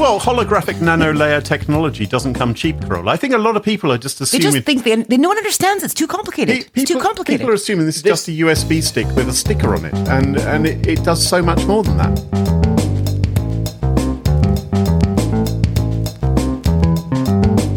Well, holographic nano layer technology doesn't come cheap, Carol. I think a lot of people are just assuming. They just think they, they no one understands. It's too complicated. Pe- it's too complicated. People are assuming this is just a USB stick with a sticker on it, and and it, it does so much more than that.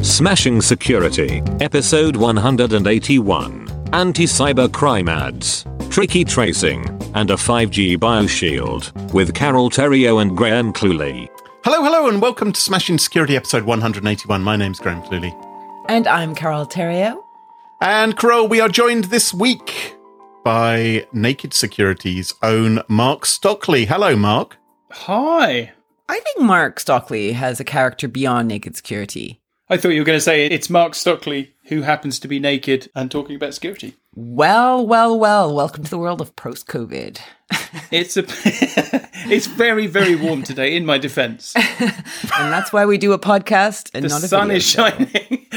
Smashing Security, Episode 181 Anti Cyber Crime Ads, Tricky Tracing, and a 5G Bioshield, with Carole Theriault and Graham Cluley. Hello, hello, and welcome to Smashing Security episode 181. My name's Graham Cluley. and I'm Carole Theriault. And Carol, we are joined this week by Naked Security's own Mark Stockley. Hello, Mark. Hi. I think Mark Stockley has a character beyond naked security. I thought you were going to say it's Mark Stockley who happens to be naked and talking about security. Well, well, well. Welcome to the world of post COVID. It's a it's very very warm today in my defense. and that's why we do a podcast and The not a sun video is show. shining.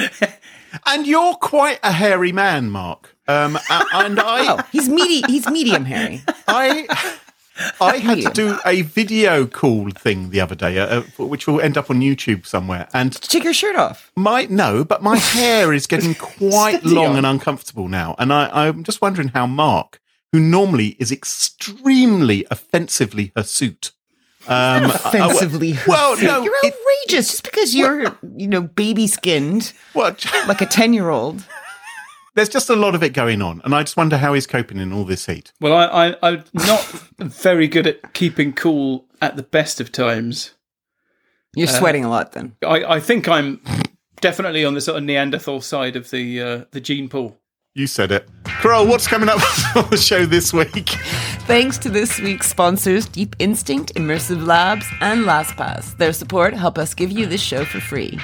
And you're quite a hairy man, Mark. Um, and I, Oh, he's meaty. He's medium hairy. I, I had to do a video call thing the other day, uh, which will end up on YouTube somewhere. And Take your shirt off. my no, but my hair is getting quite long on. and uncomfortable now. And I, I'm just wondering how Mark, who normally is extremely offensively hirsute, um, Offensively. well, no, you're it- outrageous just because you're, you know, baby skinned well, like a 10 year old. There's just a lot of it going on, and I just wonder how he's coping in all this heat. Well, I, I I'm not very good at keeping cool at the best of times. You're sweating a lot then. I, I think I'm definitely on the sort of Neanderthal side of the uh, the gene pool. You said it, Carol. What's coming up on the show this week? Thanks to this week's sponsors, Deep Instinct, Immersive Labs, and LastPass. Their support help us give you this show for free.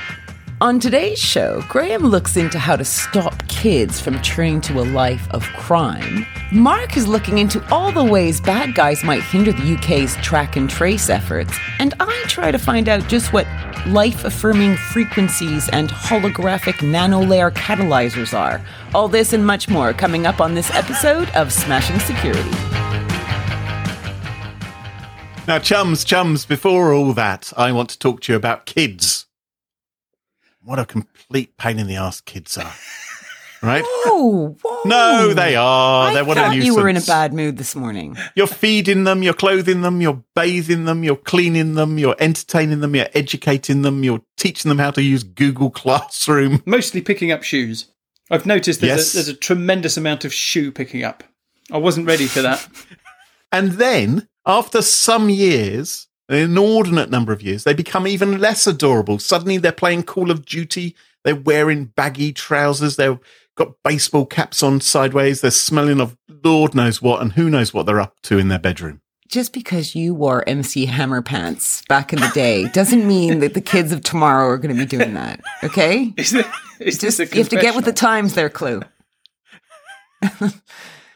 On today's show, Graham looks into how to stop kids from turning to a life of crime. Mark is looking into all the ways bad guys might hinder the UK's track and trace efforts. And I try to find out just what life affirming frequencies and holographic nanolayer catalyzers are. All this and much more coming up on this episode of Smashing Security. Now, chums, chums, before all that, I want to talk to you about kids. What a complete pain in the ass kids are. Right? Oh. No, they are. I They're what a thought nuisance. you were in a bad mood this morning. You're feeding them, you're clothing them, you're bathing them, you're cleaning them, you're entertaining them, you're educating them, you're teaching them how to use Google Classroom. Mostly picking up shoes. I've noticed there's, Yes. a, there's a tremendous amount of shoe picking up. I wasn't ready for that. And then, after some years, an inordinate number of years, they become even less adorable. Suddenly they're playing Call of Duty, they're wearing baggy trousers, they've got baseball caps on sideways, they're smelling of Lord knows what, and who knows what they're up to in their bedroom. Just because you wore MC Hammer pants back in the day doesn't mean that the kids of tomorrow are going to be doing that. Okay? Is, it, is Just this a you have to get with the times there, Clue.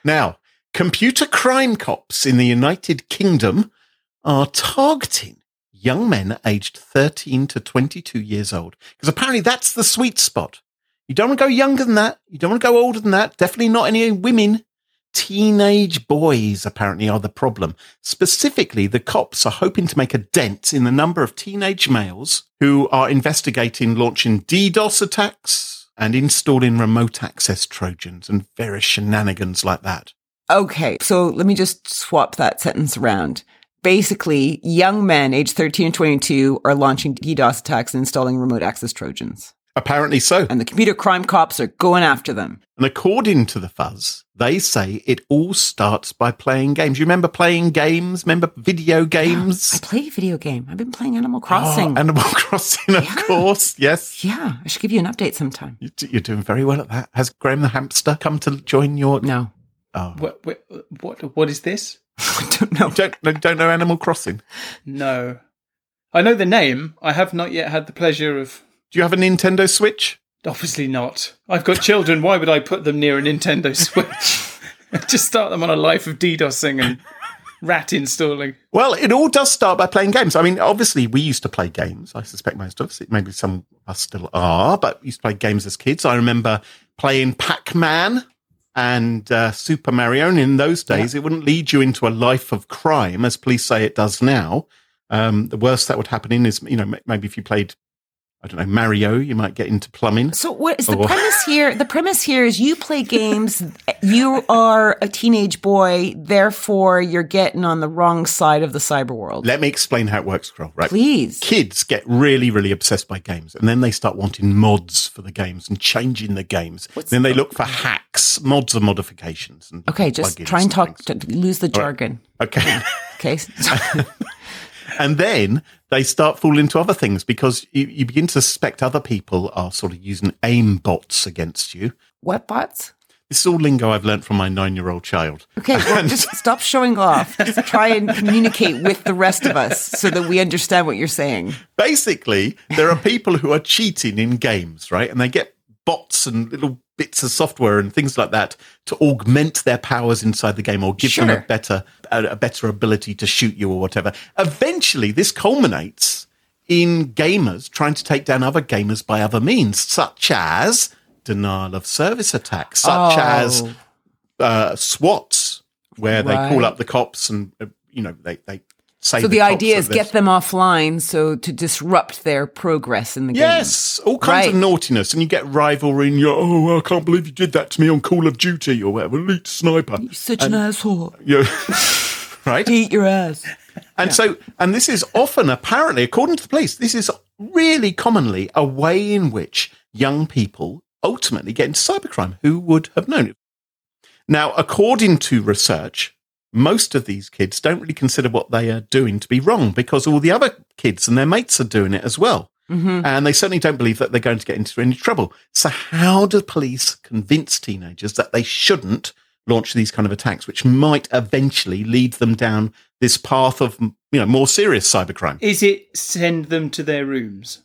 Now, computer crime cops in the United Kingdom are targeting young men aged 13 to 22 years old because apparently that's the sweet spot. You don't want to go younger than that. You don't want to go older than that. Definitely not any women. Teenage boys apparently are the problem. Specifically, the cops are hoping to make a dent in the number of teenage males who are investigating launching DDoS attacks and installing remote access Trojans and various shenanigans like that. Okay, so let me just swap that sentence around. Basically, young men aged 13 and 22 are launching DDoS attacks and installing remote access Trojans. Apparently so. And the computer crime cops are going after them. And according to the fuzz, they say it all starts by playing games. You remember playing games? Remember video games? I games? play a video game. I've been playing Animal Crossing. Oh, Animal Crossing, of Yeah. course. Yes. yeah, I should give you an update sometime. You- You're doing very well at that. Has Graham the hamster come to join your? No, Oh, What, what, what, what is this? I don't know. don't don't know Animal Crossing. No. I know the name. I have not yet had the pleasure of. Do you have a Nintendo Switch? Obviously not. I've got children. Why would I put them near a Nintendo Switch? Just start them on a life of DDoSing and rat installing. Well, it all does start by playing games. I mean, obviously, we used to play games. I suspect most of us, maybe some of us still are, but we used to play games as kids. I remember playing Pac Man and uh, Super Mario. And in those days, it wouldn't lead you into a life of crime, as police say it does now. Um, the worst that would happen in is, you know, maybe if you played, I don't know, Mario, you might get into plumbing. So what is oh, the Oh. premise here? The premise here is you play games. You are a teenage boy, therefore you're getting on the wrong side of the cyber world. Let me explain how it works, Kroll, right? Please. Kids get really, really obsessed by games, and then they start wanting mods for the games and changing the games. then they look for hacks, mods and modifications. And Okay, just try and and talk. To lose the jargon. Okay. Okay. and then they start falling into other things because you, you begin to suspect other people are sort of using aim bots against you. what bots? This is all lingo I've learnt from my nine year old child. Okay, well, just stop showing off. Just try and communicate with the rest of us so that we understand what you're saying. Basically, there are people who are cheating in games, right? And they get bots and little bits of software and things like that to augment their powers inside the game or give them a better a, a better ability to shoot you or whatever. Eventually, this culminates in gamers trying to take down other gamers by other means, such as denial of service attacks, such as Oh. uh, SWATs, where they call up the cops and uh, you know they they. So the cops idea is get them offline so to disrupt their progress in the game. Yes, all kinds of naughtiness, and you get rivalry. And you're, oh, I can't believe you did that to me on Call of Duty or whatever, elite sniper. you Such an asshole. You right? Eat your ass. And so, and this is often, apparently, according to the police, this is really commonly a way in which young people ultimately get into cybercrime. Who would have known it? Now, according to research, most of these kids don't really consider what they are doing to be wrong because all the other kids and their mates are doing it as well. Mm-hmm. And they certainly don't believe that they're going to get into any trouble. So, how do police convince teenagers that they shouldn't launch these kind of attacks, which might eventually lead them down this path of you know more serious cybercrime? Is it send them to their rooms?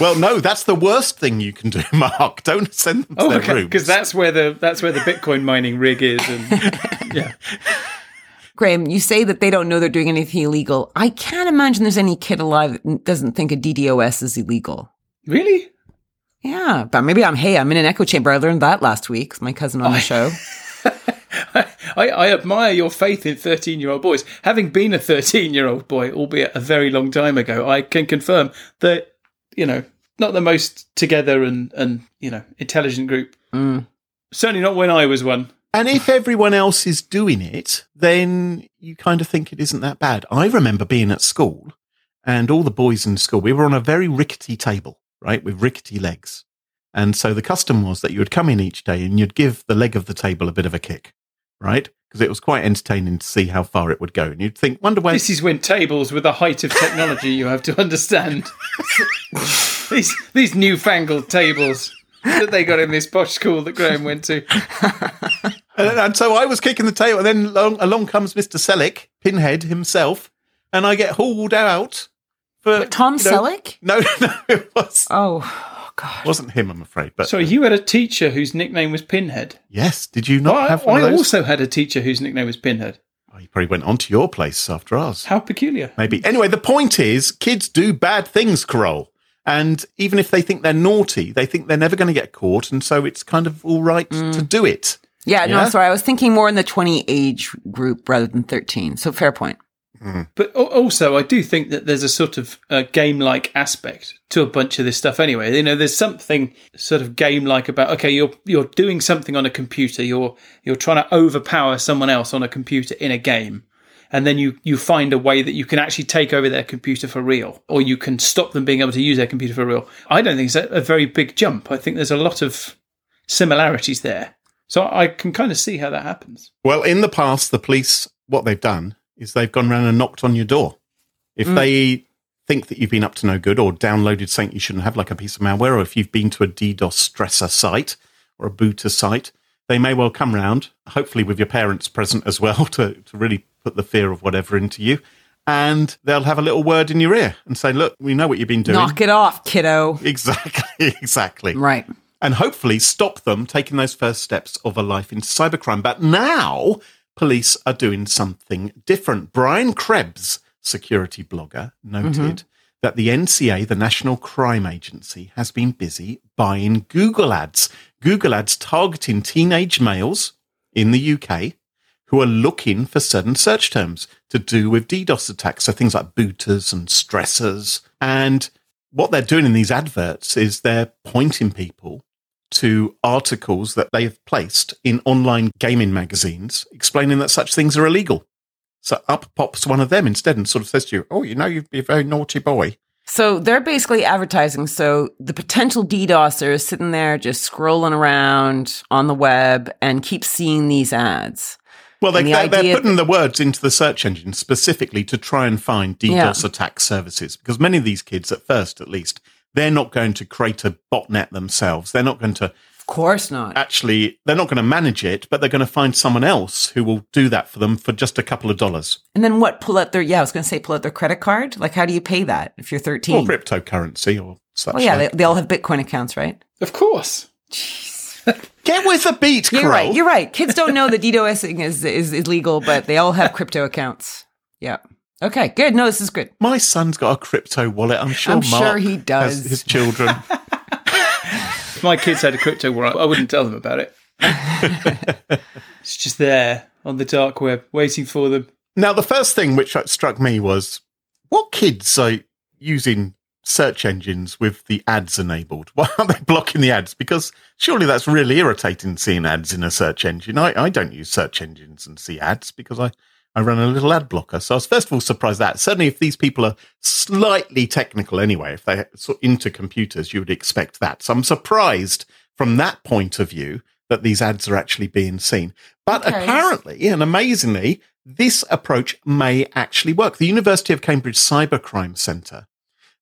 Well, no, that's the worst thing you can do, Mark. Don't send them to Oh, their okay. rooms Because that's where the that's where the Bitcoin mining rig is, and yeah, Graham, you say that they don't know they're doing anything illegal. I can't imagine there's any kid alive that doesn't think a DDoS is illegal. really. Yeah, but maybe I'm, hey, I'm in an echo chamber. I learned that last week with my cousin on the show. I, I admire your faith in 13 year old boys. Having been a 13 year old boy, albeit a very long time ago, I can confirm that, you know, not the most together and, and you know, intelligent group. Mm. Certainly not when I was one. And if everyone else is doing it, then you kind of think it isn't that bad. I remember being at school and all the boys in school, we were on a very rickety table, right, with rickety legs. And so the custom was that you would come in each day and you'd give the leg of the table a bit of a kick, right? Because it was quite entertaining to see how far it would go. And you'd think, wonder where. This is when tables with the height of technology you have to understand. these these newfangled tables that they got in this posh school that Graham went to. And, and so I was kicking the table, and then along, along comes Mr. Selleck, Pinhead himself, and I get hauled out for Tom you know- Selleck? No, no, it was Oh, God. wasn't him, I'm afraid. But Sorry, you had a teacher whose nickname was Pinhead. yes, did you not I, have one I of those? also had a teacher whose nickname was Pinhead. Oh, he probably went on to your place after ours. How peculiar. Maybe. Anyway, the point is, kids do bad things, Carol. And even if they think they're naughty, they think they're never going to get caught, and so it's kind of all right to do it. Yeah, no, sorry. I was thinking more in the 20 age group rather than 13. So fair point. But also, I do think that there's a sort of uh, game-like aspect to a bunch of this stuff. Anyway, you know, there's something sort of game-like about. Okay, you're you're doing something on a computer. You're you're trying to overpower someone else on a computer in a game, and then you you find a way that you can actually take over their computer for real, or you can stop them being able to use their computer for real. I don't think it's a, a very big jump. I think there's a lot of similarities there. So I can kind of see how that happens. Well, in the past, the police, what they've done is they've gone around and knocked on your door. If mm. they think that you've been up to no good or downloaded something you shouldn't have, like a piece of malware, or if you've been to a DDoS stressor site or a booter site, they may well come round, hopefully with your parents present as well, to, to really put the fear of whatever into you. And they'll have a little word in your ear and say, look, we know what you've been doing. Knock it off, kiddo. Exactly, exactly Right. and hopefully stop them taking those first steps of a life into cybercrime. But now police are doing something different. Brian Krebs, security blogger, noted mm-hmm. that the NCA, the National Crime Agency, has been busy buying Google ads. Google ads targeting teenage males in the UK who are looking for certain search terms to do with DDoS attacks. So things like booters and stressors. And what they're doing in these adverts is they're pointing people to articles that they have placed in online gaming magazines explaining that such things are illegal. So up pops one of them instead and sort of says to you, Oh, you know, you'd be a very naughty boy. So they're basically advertising. So the potential DDoSer is sitting there just scrolling around on the web and keeps seeing these ads. Well, they, the they're, they're idea putting the words into the search engine specifically to try and find DDoS Yeah. attack services because many of these kids, at first at least, they're not going to create a botnet themselves. They're not going to Of course not. actually, they're not going to manage it, but they're going to find someone else who will do that for them for just a couple of dollars And then what? Pull out their, yeah, I was going to say pull out their credit card. Like, how do you pay that if you're 13? or cryptocurrency or such. Oh, yeah, like. they, they all have Bitcoin accounts, right? Of course. Get with the beat, You're right. You're right. Kids don't know that DDoSing is, is, is legal, but they all have crypto accounts. Yeah. Okay, good. No, this is good. My son's got a crypto wallet. I'm sure I'm Mark sure he has does. his children. If my kids had a crypto wallet, I wouldn't tell them about it. it's just there on the dark web, waiting for them. Now, the first thing which struck me was what kids are using search engines with the ads enabled? Why aren't they blocking the ads? Because surely that's really irritating seeing ads in a search engine. I, I don't use search engines and see ads because I, I run a little ad blocker. So I was first of all surprised that certainly if these people are slightly technical anyway, if they're sort of into computers, you would expect that. So I'm surprised from that point of view that these ads are actually being seen. But Okay. apparently and amazingly, this approach may actually work. The University of Cambridge Cybercrime Centre,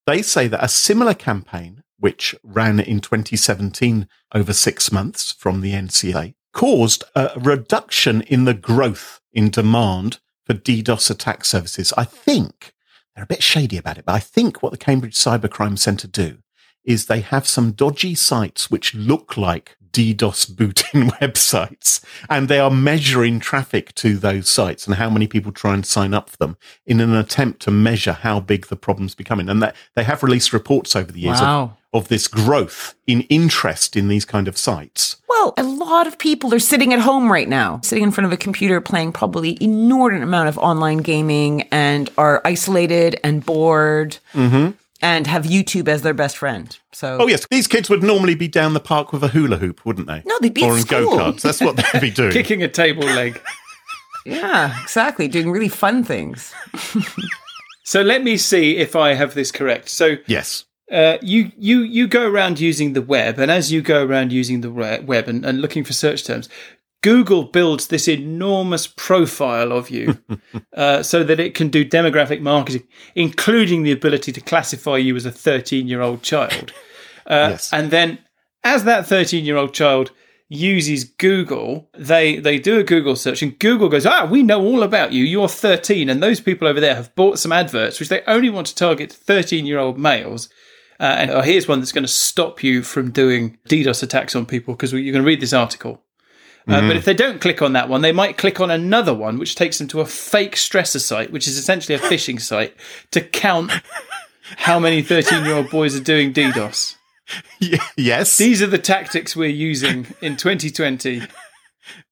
they say that a similar campaign, which ran in 2017 over six months from the NCA, caused a reduction in the growth in demand for DDoS attack services. I think they're a bit shady about it, but I think what the Cambridge Cybercrime Centre do is they have some dodgy sites which look like DDoS booting websites and they are measuring traffic to those sites and how many people try and sign up for them in an attempt to measure how big the problem's becoming. And that they have released reports over the years of, Wow. of this growth in interest in these kind of sites. Well, a lot of people are sitting at home right now, sitting in front of a computer playing probably inordinate amount of online gaming and are isolated and bored mm-hmm. And have YouTube as their best friend. So Oh yes, these kids would normally be down the park with a hula hoop, wouldn't they? No, they'd be or in school. go karts. That's what they'd be doing. Kicking a table leg. yeah, exactly, doing really fun things. So let me see if I have this correct. So yes. uh, you you you go around using the web, and as you go around using the web and, and looking for search terms, Google builds this enormous profile of you, uh, so that it can do demographic marketing, including the ability to classify you as a thirteen-year-old child. Uh, Yes. And then, as that thirteen-year-old child uses Google, they they do a Google search, and Google goes, "Ah, we know all about you. You're 13, and those people over there have bought some adverts, which they only want to target 13-year-old males." Uh, and oh, here's one that's going to stop you from doing DDoS attacks on people because you're going to read this article. Uh, But if they don't click on that one, they might click on another one, which takes them to a fake stressor site, which is essentially a phishing site to count how many 13 year old boys are doing DDoS. Y- yes. These are the tactics we're using in 2020.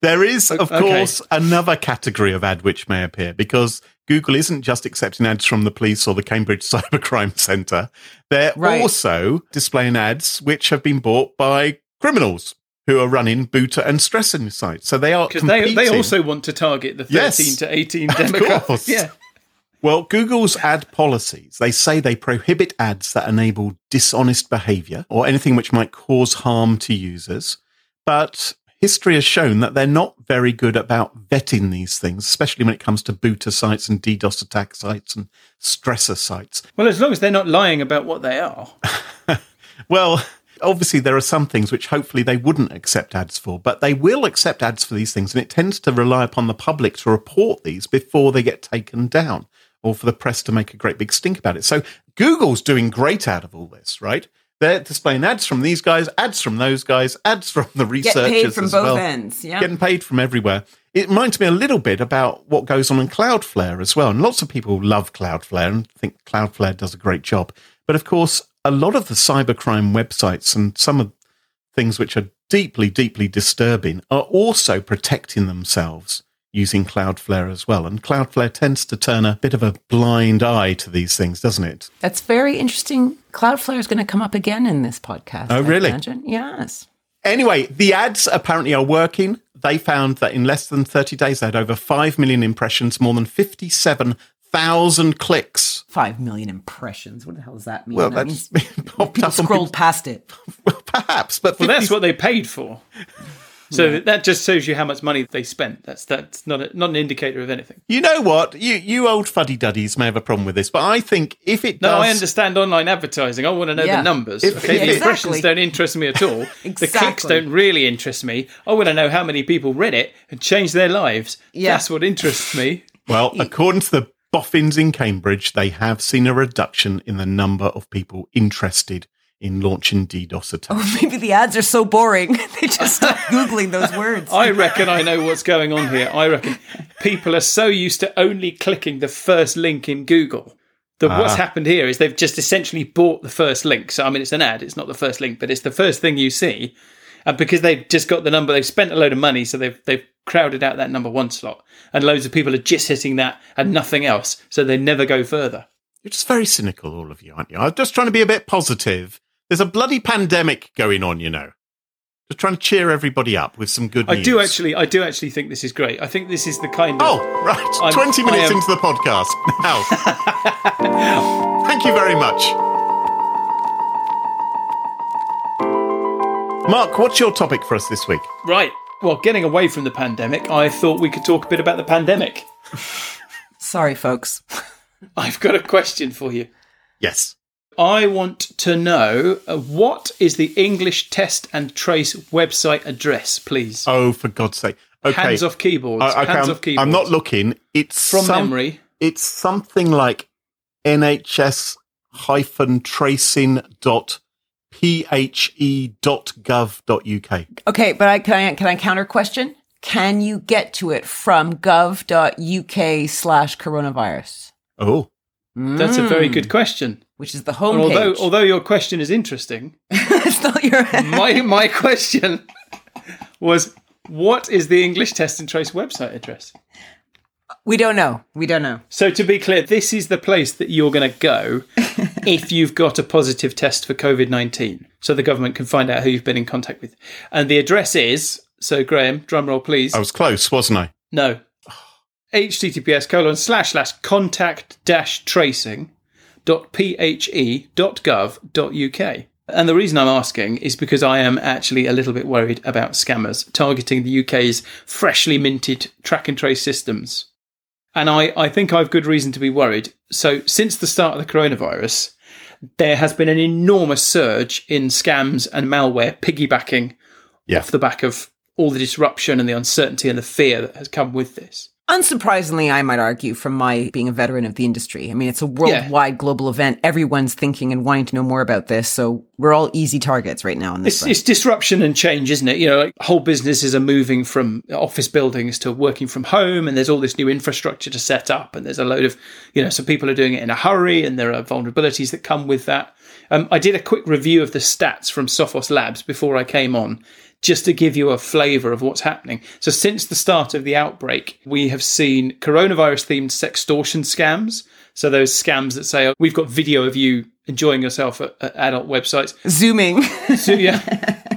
There is, of Okay. course, another category of ad which may appear because Google isn't just accepting ads from the police or the Cambridge Cybercrime Centre. They're Right. also displaying ads which have been bought by criminals who are running booter and stressing sites. So they are Because they, they also want to target the 13 Yes. to 18 Of demographic. course. Yeah. Well, Google's ad policies, they say they prohibit ads that enable dishonest behavior or anything which might cause harm to users. But history has shown that they're not very good about vetting these things, especially when it comes to booter sites and DDoS attack sites and stressor sites. Well, as long as they're not lying about what they are. Well, obviously there are some things which hopefully they wouldn't accept ads for, but they will accept ads for these things. And it tends to rely upon the public to report these before they get taken down or for the press to make a great big stink about it. So Google's doing great out of all this, right? They're displaying ads from these guys, ads from those guys, ads from the Get researchers paid from as both well ends. Yeah. getting paid from everywhere. It reminds me a little bit about what goes on in Cloudflare as well. And lots of people love Cloudflare and think Cloudflare does a great job. But of course, a lot of the cybercrime websites and some of things which are deeply, deeply disturbing are also protecting themselves using Cloudflare as well. And Cloudflare tends to turn a bit of a blind eye to these things, doesn't it? That's very interesting. Cloudflare is going to come up again in this podcast. Oh, I really? imagine. Yes. Anyway, the ads apparently are working. They found that in less than 30 days, they had over 5 million impressions, more than 57,000 clicks. Five million impressions. What the hell does that mean? Well, That that's means popped people up on scrolled past it. Well, perhaps, but Well, that's what they paid for. So that just shows you how much money they spent. That's that's not a, not an indicator of anything. you know what? You you old fuddy duddies may have a problem with this, but I think if it No, does, I understand online advertising. I want to know Yeah. the numbers. If- okay, yeah, the impressions don't interest me at all. The clicks don't really interest me. I want to know how many people read it and changed their lives. Yeah. That's what interests me. Well, according to the boffins in Cambridge, they have seen a reduction in the number of people interested in launching DDoS attacks. Oh, maybe the ads are so boring. they just stop Googling those words. I reckon I know what's going on here. I reckon people are so used to only clicking the first link in Google that ah. what's happened here is they've just essentially bought the first link. So, I mean, it's an ad, it's not the first link, but it's the first thing you see. And because they've just got the number, they've spent a load of money, so they've, they've crowded out that number one slot. And loads of people are just hitting that and nothing else. So they never go further. You're just very cynical, all of you, aren't you? I'm just trying to be a bit positive. There's a bloody pandemic going on, you know. Just trying to cheer everybody up with some good I news. do actually, I do actually think this is great. I think this is the kind of. Oh, right. I'm- 20 minutes am- into the podcast. Now. Thank you very much. Mark, what's your topic for us this week? Right. Well, getting away from the pandemic, I thought we could talk a bit about the pandemic. Sorry, folks. I've got a question for you. Yes. I want to know uh, what is the English Test and Trace website address, please. Oh, for God's sake. Okay. Hands off keyboards. I- okay, hands I'm, off keyboards. I'm not looking. It's from some- memory. It's something like nhs tracing.phe.gov.uk. Okay, but I, can I can I counter question? Can you get to it from gov.uk slash coronavirus, Oh, That's a very good hmm. question. which is the And homepage? although although your question is interesting, it's not your my my question was what is the English Test and Trace website address? We don't know. We don't know. So to be clear, this is the place that you're going to go if you've got a positive test for COVID-19 so the government can find out who you've been in contact with. And the address is so Graham, drum roll please. I was close, wasn't I? No. https colon slash slash contact dash tracing dot phe dot gov dot uk. And the reason I'm asking is because I am actually a little bit worried about scammers targeting the UK's freshly minted track and trace systems. And I, I think I've good reason to be worried. So since the start of the coronavirus, there has been an enormous surge in scams and malware piggybacking Yeah. off the back of all the disruption and the uncertainty and the fear that has come with this. Unsurprisingly, I might argue, from my being a veteran of the industry. I mean, it's a worldwide global event. Everyone's thinking and wanting to know more about this. So we're all easy targets right now on this. It's, it's disruption and change, isn't it? You know, like whole businesses are moving from office buildings to working from home, and there's all this new infrastructure to set up, and there's a load of, you know, some people are doing it in a hurry, and there are vulnerabilities that come with that. Um, I did a quick review of the stats from Sophos Labs before I came on, just to give you a flavour of what's happening. So, since the start of the outbreak, we have seen coronavirus themed sextortion scams. So, those scams that say, oh, we've got video of you enjoying yourself at, at adult websites. Zooming. So, yeah.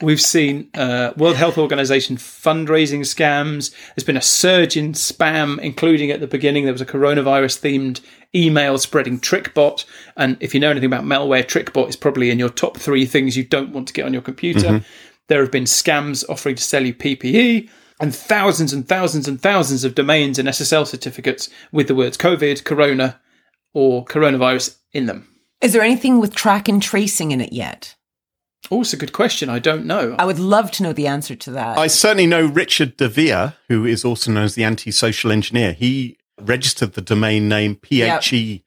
We've seen uh, World Health Organization fundraising scams. There's been a surge in spam, including at the beginning there was a coronavirus themed email spreading TrickBot. And if you know anything about malware, TrickBot is probably in your top three things you don't want to get on your computer. There have been scams offering to sell you PPE and thousands and thousands and thousands of domains and SSL certificates with the words COVID, Corona, or coronavirus in them. Is there anything with track and tracing in it yet? Oh, it's a good question. I don't know. I would love to know the answer to that. I certainly know Richard De Vere, who is also known as the anti-social engineer. He registered the domain name phe-gov.uk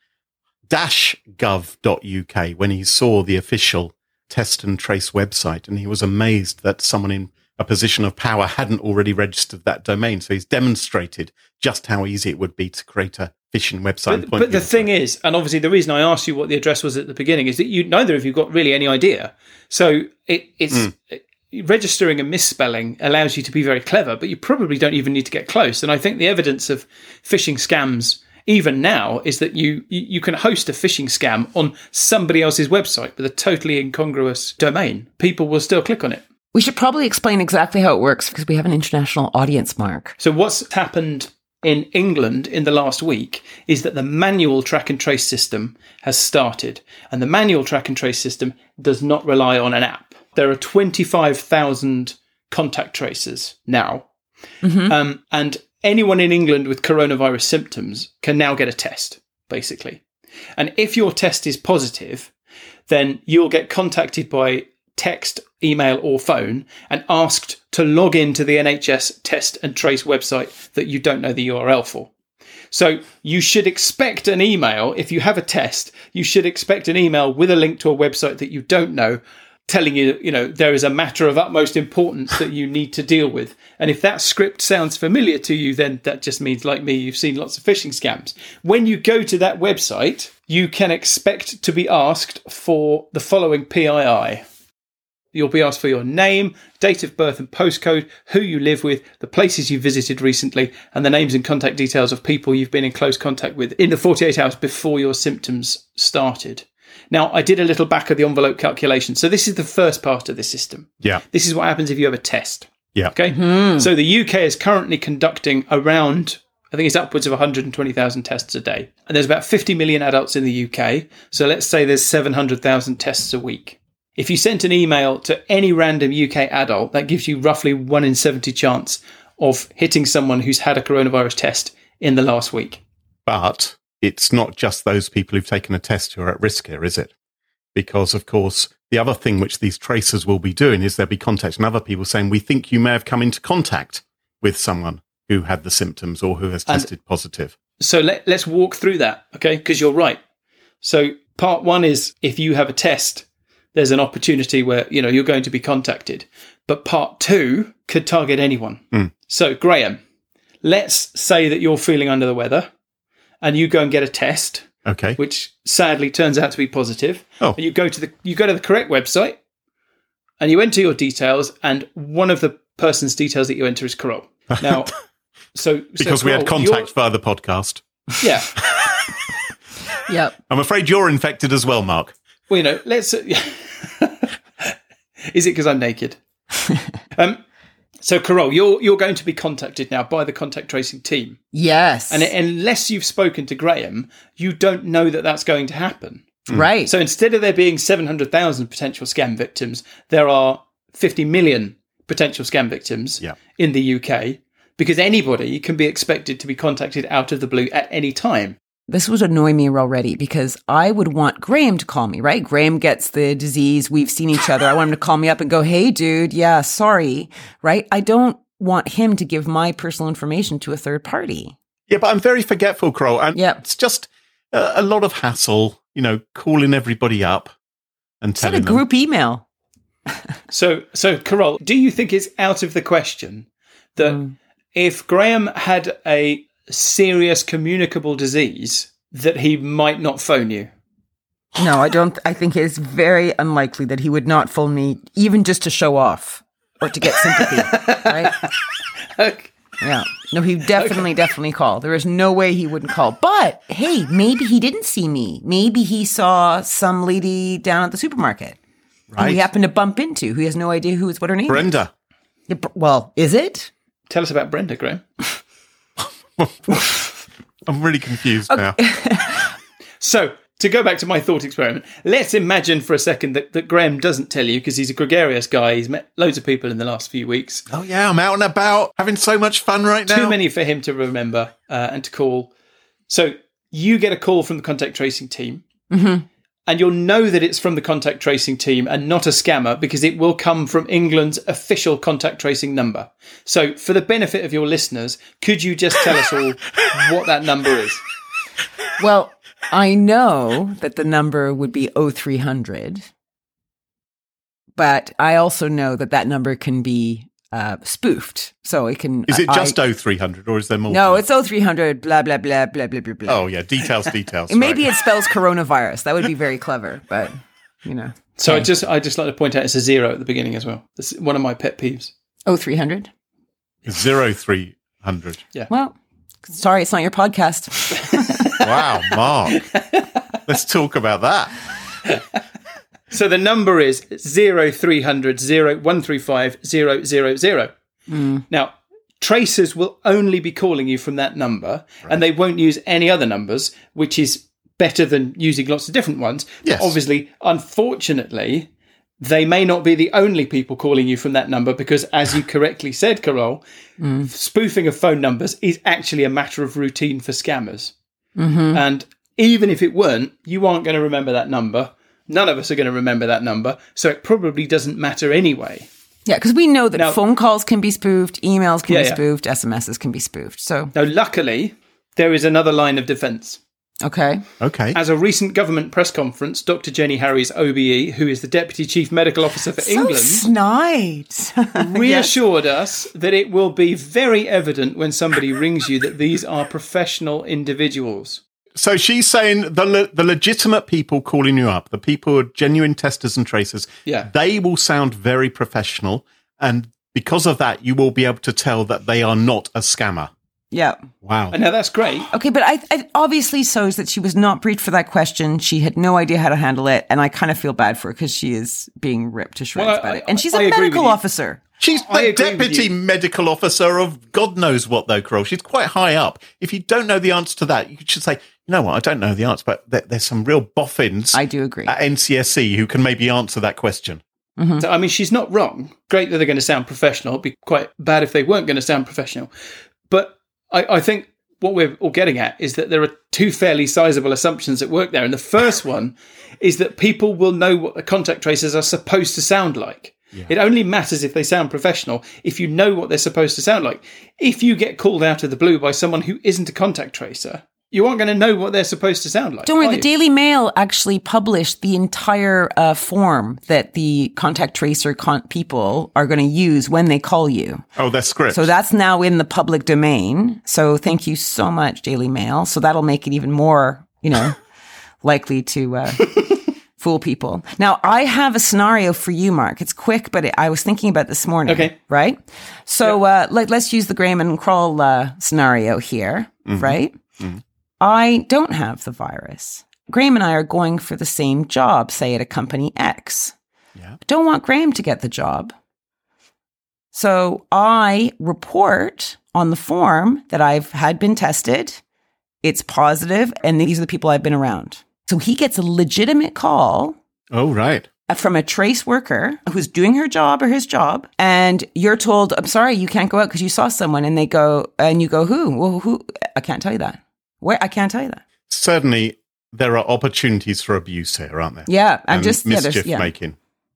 when he saw the official test and trace website, and he was amazed that someone in a position of power hadn't already registered that domain. So he's demonstrated just how easy it would be to create a phishing website. But, but the thing it. is, and obviously the reason I asked you what the address was at the beginning is that you neither of you got really any idea. So it, it's Hmm. registering a misspelling allows you to be very clever, but you probably don't even need to get close. And I think the evidence of phishing scams even now is that you you can host a phishing scam on somebody else's website with a totally incongruous domain. People will still click on it. We should probably explain exactly how it works because we have an international audience, Mark. So what's happened in England in the last week is that the manual track and trace system has started, and the manual track and trace system does not rely on an app. There are 25,000 contact tracers now. Um, and anyone in England with coronavirus symptoms can now get a test, basically. And if your test is positive, then you'll get contacted by text, email, or phone and asked to log into the NHS test and trace website that you don't know the URL for. So you should expect an email. If you have a test, you should expect an email with a link to a website that you don't know telling you, you know, there is a matter of utmost importance that you need to deal with. And if that script sounds familiar to you, then that just means, like me, you've seen lots of phishing scams. When you go to that website, you can expect to be asked for the following PII. You'll be asked for your name, date of birth and postcode, who you live with, the places you visited recently, and the names and contact details of people you've been in close contact with in the 48 hours before your symptoms started. Now, I did a little back of the envelope calculation. So, this is the first part of the system. Yeah. This is what happens if you have a test. Yeah. Okay. Hmm. So, the UK is currently conducting around, I think it's upwards of 120,000 tests a day. And there's about 50 million adults in the UK. So, let's say there's 700,000 tests a week. If you sent an email to any random UK adult, that gives you roughly 1 in 70 chance of hitting someone who's had a coronavirus test in the last week. But it's not just those people who've taken a test who are at risk here, is it? Because, of course, the other thing which these tracers will be doing is they'll be contacting other people saying, We think you may have come into contact with someone who had the symptoms or who has And- tested positive. So let, let's walk through that, okay? Because you're right. So part one is if you have a test, there's an opportunity where you know you're going to be contacted. But part two could target anyone. Hmm. So Graham, let's say that you're feeling under the weather, and you go and get a test, Okay. which sadly turns out to be positive. Oh. And you go to the you go to the correct website, and you enter your details, and one of the person's details that you enter is Carol. Now, so so because we had contact via the podcast. Yeah. Yep. I'm afraid you're infected as well, Mark. Well, you know, let's. is it because I'm naked? um, so, Carol, you're you're going to be contacted now by the contact tracing team, Yes. and unless you've spoken to Graham, you don't know that that's going to happen. Hmm. right. So, instead of there being seven hundred thousand potential scam victims, there are fifty million potential scam victims Yeah. in the UK because anybody can be expected to be contacted out of the blue at any time. This would annoy me already because I would want Graham to call me, right? Graham gets the disease. We've seen each other. I want him to call me up and go, Hey, dude. Yeah, sorry. Right. I don't want him to give my personal information to a third party. Yeah, but I'm very forgetful, Crow. And Yep. it's just a, a lot of hassle, you know, calling everybody up and Send a telling them. group email. So, so Carol, do you think it's out of the question that Mm. if Graham had a serious communicable disease, that he might not phone you? No, I don't. I think it's very unlikely that he would not phone me, even just to show off or to get sympathy. right? Yeah. No, he definitely, definitely call. There is no way he wouldn't call. But hey, maybe he didn't see me. Maybe he saw some lady down at the supermarket who he happened to bump into who has no idea who is what her name is. Brenda. Well, is it? Tell us about Brenda, Graham. I'm really confused now. So, to go back to my thought experiment, let's imagine for a second that, that Graham doesn't tell you because he's a gregarious guy. He's met loads of people in the last few weeks. Oh, yeah, I'm out and about having so much fun right now. Too many for him to remember uh, and to call. So, you get a call from the contact tracing team. And you'll know that it's from the contact tracing team and not a scammer because it will come from England's official contact tracing number. So, for the benefit of your listeners, could you just tell us all what that number is? Well, I know that the number would be 0300, but I also know that that number can be uh, spoofed. So it can. Is it I- just 0300 or is there more? No, to it? it's 0300, blah, blah, blah, blah, blah, blah, blah. Oh, yeah, details, details. Maybe right. it spells coronavirus. That would be very clever, but you know. So I just I just like to point out it's a zero at the beginning as well. That's one of my pet peeves. Oh, 300. Zero three hundred. Yeah. Well, sorry, it's not your podcast. Wow, Mark. Let's talk about that. So the number is zero three hundred zero one three five zero zero zero. Hmm. Now tracers will only be calling you from that number, and they won't use any other numbers, which is better than using lots of different ones. Yes. Obviously, unfortunately, they may not be the only people calling you from that number because, as you correctly said, Carol, hmm. spoofing of phone numbers is actually a matter of routine for scammers. Mm-hmm. And even if it weren't, you aren't going to remember that number. None of us are going to remember that number. So it probably doesn't matter anyway. yeah, because we know that Now- phone calls can be spoofed, emails can Yeah, be yeah. spoofed, SMSs can be spoofed. So, Now, luckily, there is another line of defense. okay. Okay. As a recent government press conference, Dr. Jenny Harries, OBE, who is the Deputy Chief Medical Officer for England, snide. reassured us that it will be very evident when somebody rings you that these are professional individuals. So she's saying the le- the legitimate people calling you up, the people who are genuine testers and tracers, Yeah. they will sound very professional, and because of that, you will be able to tell that they are not a scammer. yeah. Wow. And now that's great. Okay, but I, it obviously shows that she was not briefed for that question. She had no idea how to handle it, and I kind of feel bad for her because she is being ripped to shreds Well, I- about it. And she's a I agree with medical officer. She's I the deputy medical officer of God knows what, though, Carol. She's quite high up. If you don't know the answer to that, you should say, you know what, I don't know the answer, but there, there's some real boffins I do agree. at NCSC who can maybe answer that question. Mm-hmm. So, I mean, she's not wrong. Great that they're going to sound professional. It'd be quite bad if they weren't going to sound professional. But I, I think what we're all getting at is that there are two fairly sizable assumptions at work there. And the first one is that people will know what the contact tracers are supposed to sound like. It only matters if they sound professional if you know what they're supposed to sound like. If you get called out of the blue by someone who isn't a contact tracer, you aren't going to know what they're supposed to sound like. Don't worry, the you? Daily Mail actually published the entire uh, form that the contact tracer con- people are going to use when they call you. Oh, that's script. So that's now in the public domain. So thank you so much, Daily Mail. So that'll make it even more, you know, likely to uh, fool people. Now, I have a scenario for you, Mark. It's quick, but it, I was thinking about this morning. Okay. Right? So uh, let, let's use the Graham and Crawl uh, scenario here, right? I don't have the virus. Graham and I are going for the same job, say at a company X. Yeah. Don't want Graham to get the job. So I report on the form that I've had been tested. It's positive, and these are the people I've been around. So he gets a legitimate call oh, right. from a trace worker who's doing her job or his job, and you're told, "I'm sorry, you can't go out because you saw someone." And they go, and you go, "Who? Well, who? I can't tell you that. Where? I can't tell you that." Certainly, there are opportunities for abuse here, aren't there? Yeah, I'm And just yeah, mischief there's, yeah. making.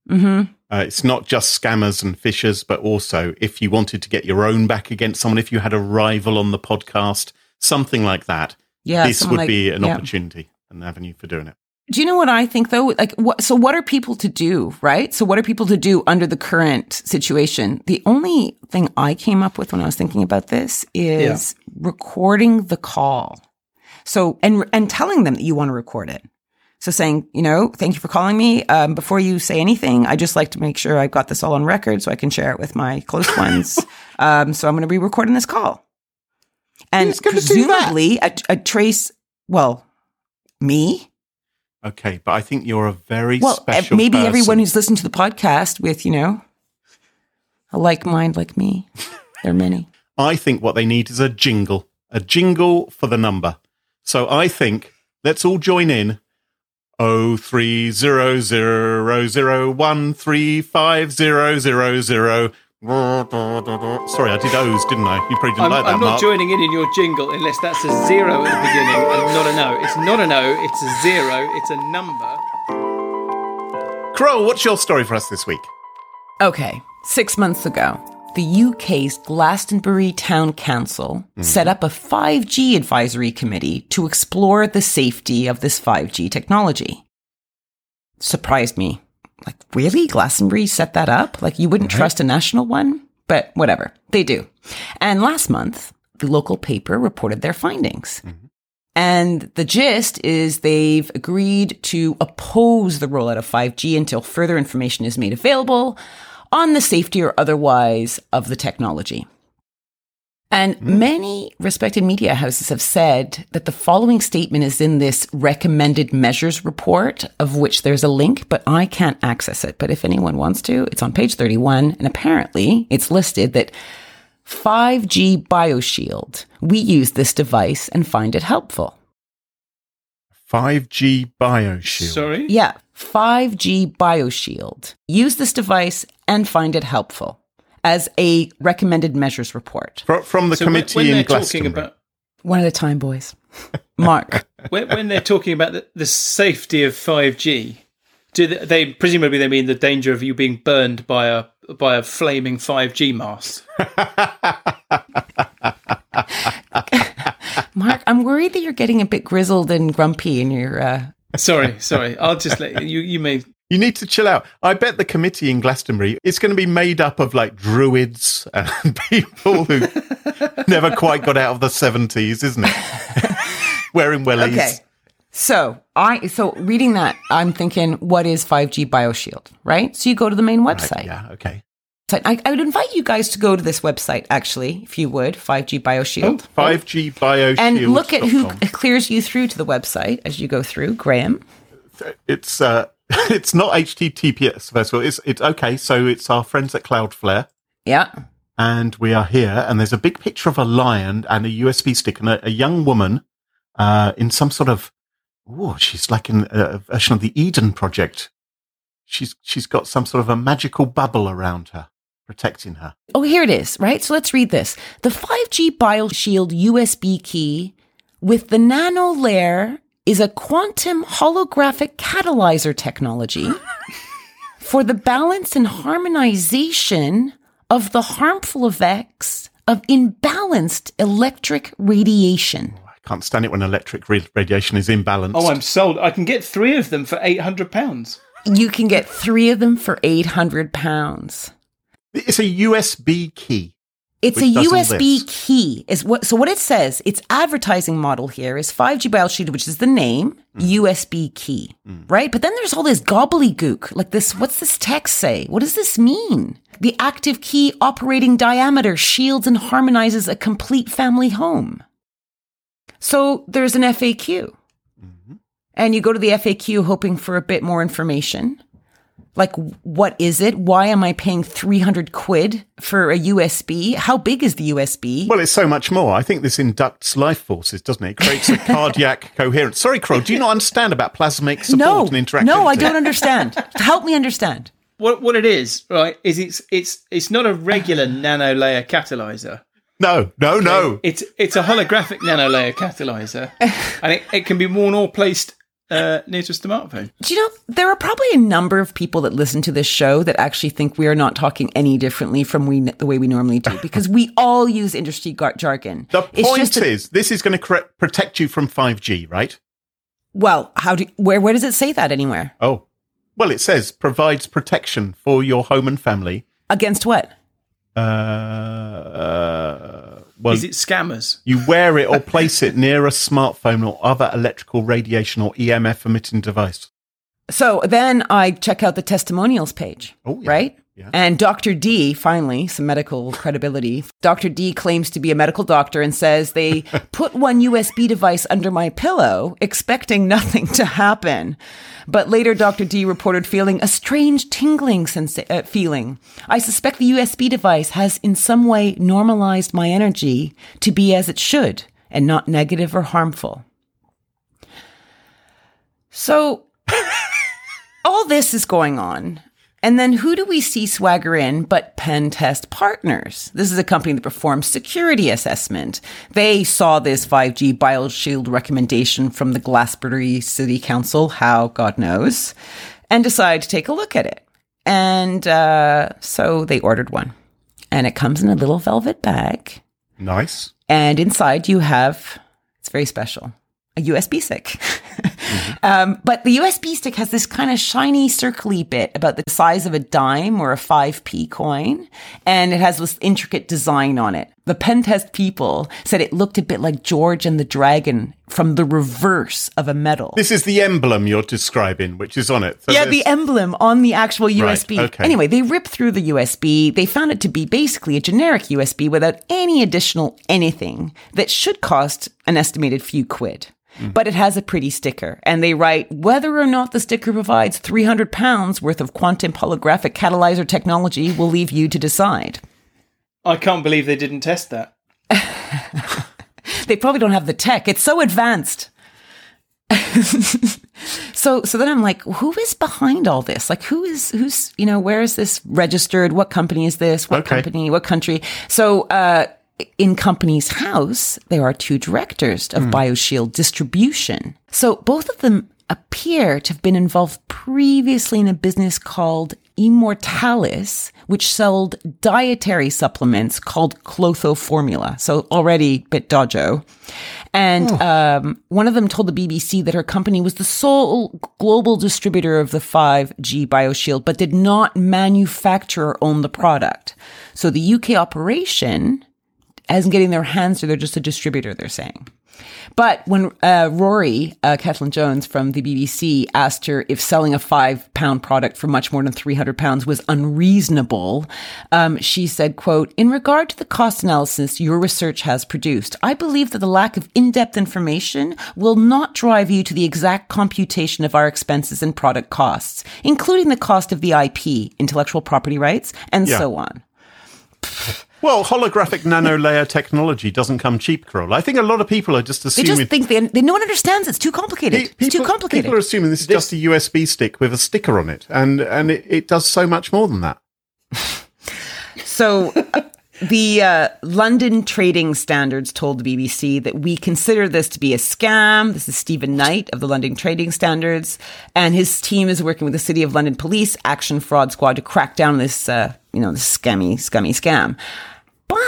Mm-hmm. Uh, it's not just scammers and phishers, but also if you wanted to get your own back against someone, if you had a rival on the podcast, something like that, Yeah, this would like- be an yeah. opportunity, an avenue for doing it. Do you know what I think though? Like, what? So, what are people to do, right? So, what are people to do under the current situation? The only thing I came up with when I was thinking about this is recording the call. So, and and telling them that you want to record it. So, saying, you know, thank you for calling me. Um, before you say anything, I just like to make sure I've got this all on record so I can share it with my close ones. um, so, I'm going to be recording this call, and Who's gonna do that? presumably a, a trace. Well, me. Okay, but I think you're a very well, special maybe person. everyone who's listened to the podcast with, you know, a like mind like me. There are many. I think what they need is a jingle, a jingle for the number. So I think let's all join in. Oh three zero zero zero one three five zero zero zero. Sorry, I did O's, didn't I? You probably didn't I'm, like that, I'm not Mark. joining in in your jingle unless that's a zero at the beginning and not a no. It's not a no, it's a zero, it's a number. Crow, what's your story for us this week? Okay. Six months ago, the UK's Glastonbury Town Council mm-hmm. set up a 5G advisory committee to explore the safety of this 5G technology. Surprised me. Like, really? Glastonbury set that up? Like, you wouldn't trust a national one? But whatever, they do. And last month, the local paper reported their findings. Mm-hmm. And the gist is they've agreed to oppose the rollout of 5G until further information is made available on the safety or otherwise of the technology. And hmm. many respected media houses have said that the following statement is in this recommended measures report, of which there's a link, but I can't access it. But if anyone wants to, it's on page 31. And apparently it's listed that 5G BioShield, we use this device and find it helpful. 5G BioShield. Sorry? Yeah, 5G BioShield. Use this device and find it helpful as a recommended measures report. Fro- From the So committee when in they're Glastonbury. talking about One at a time, boys. Mark. when, when they're talking about the, the safety of 5G, do they, they presumably they mean the danger of you being burned by a by a flaming 5G mast? Mark, I'm worried that you're getting a bit grizzled and grumpy in your. Uh... Sorry, sorry. I'll just let you. You may. You need to chill out. I bet the committee in Glastonbury is going to be made up of like druids and people who never quite got out of the 70s, isn't it? Wearing wellies. Okay. So I so reading that, I'm thinking, what is 5G BioShield, right? So you go to the main website. Yeah, okay. So I, I would invite you guys to go to this website, actually, if you would, 5G BioShield. 5G BioShield. And look at who clears you through to the website as you go through. Graham. It's uh, it's not HTTPS first of all. It's it's okay. So it's our friends at Cloudflare, Yeah. and we are here. And there's a big picture of a lion and a USB stick and a, a young woman uh, in some sort of oh, she's like in a version of the Eden Project. She's she's got some sort of a magical bubble around her, protecting her. Oh, here it is, right? So let's read this. The 5G BioShield USB key with the nano layer is a quantum holographic catalyzer technology for the balance and harmonization of the harmful effects of imbalanced electric radiation. Oh, I can't stand it when electric ra- radiation is imbalanced. Oh, I'm sold. I can get three of them for eight hundred pounds. You can get three of them for 800 pounds. it's a USB key. It's a USB key. Is what so what it says, its advertising model here is 5G BioShield, which is the name, Mm. USB key. Right? But then there's all this gobbledygook. Like this, what's this text say? What does this mean? The active key operating diameter shields and harmonizes a complete family home. So there's an FAQ. Mm-hmm. And you go to the FAQ hoping for a bit more information. Like, what is it? Why am I paying 300 quid for a USB? How big is the USB? Well, it's so much more. I think this inducts life forces, doesn't it? It creates a cardiac coherence. Sorry, Carole, do you not understand about plasmic support no, and interactivity? no, I don't understand. Help me understand. What what it is, right? Is it's it's it's not a regular nano layer catalyzer. No, no, no. It's it's a holographic nano layer catalyzer, and it, it can be worn or placed uh, near to a smartphone. Do you know, there are probably a number of people that listen to this show that actually think we are not talking any differently from we, the way we normally do because we all use industry gar- jargon. The It's point just that- is, this is going to cre- protect you from 5G, right? well, how do, where, where does it say that anywhere? Oh, well, it says provides protection for your home and family. Against what? Uh, uh, well, Is it scammers? you wear it or place it near a smartphone or other electrical radiation or EMF emitting device. So then I check out the testimonials page, Oh, yeah. right? Yeah. And Dr. D, finally, some medical credibility. Dr. D claims to be a medical doctor and says they put one USB device under my pillow, expecting nothing to happen. But later, Dr. D reported feeling a strange tingling sensa- uh, feeling. I suspect the USB device has in some way normalized my energy to be as it should and not negative or harmful. So all this is going on. And then who do we see swagger in but Pen Test Partners? This is a company that performs security assessment. They saw this 5G BioShield recommendation from the Glastonbury City Council, how God knows, and decided to take a look at it. And uh, so they ordered one. And it comes in a little velvet bag. Nice. And inside you have, it's very special, a USB stick. Um, but the USB stick has this kind of shiny, circly bit about the size of a dime or a 5p coin, and it has this intricate design on it. The pen test people said it looked a bit like George and the Dragon from the reverse of a medal. This is the emblem you're describing, which is on it. So yeah, there's- the emblem on the actual USB. okay. Anyway, they ripped through the USB. They found it to be basically a generic USB without any additional anything that should cost an estimated few quid. But it has a pretty sticker. And they write whether or not the sticker provides 300 pounds worth of quantum holographic catalyzer technology will leave you to decide. I can't believe they didn't test that. They probably don't have the tech. It's so advanced. so so then I'm like, who is behind all this? Like who is who's you know, where is this registered? What company is this? What Okay. company? What country? So uh in Companies House, there are two directors of BioShield distribution. So both of them appear to have been involved previously in a business called Immortalis, which sold dietary supplements called Clotho Formula. So already a bit dojo. And um, one of them told the BBC that her company was the sole global distributor of the 5G BioShield, but did not manufacture or own the product. So the UK operation isn't getting their hands, or they're just a distributor, they're saying. But when uh, Rory, uh, Cellan-Jones from the BBC, asked her if selling a five pound product for much more than 300 pounds was unreasonable, um, she said, quote, in regard to the cost analysis your research has produced, I believe that the lack of in-depth information will not drive you to the exact computation of our expenses and product costs, including the cost of the IP, intellectual property rights, and Yeah. so on. Well, holographic nano layer technology doesn't come cheap, Carole. I think a lot of people are just assuming. They just think they, they no one understands. It's too complicated. Pe- it's too complicated. People are assuming this is just a USB stick with a sticker on it, and and it, it does so much more than that. So uh, the uh, London Trading Standards told the BBC that we consider this to be a scam. This is Stephen Knight of the London Trading Standards, and his team is working with the City of London Police Action Fraud Squad to crack down on this, uh, you know, this scammy, scummy scam.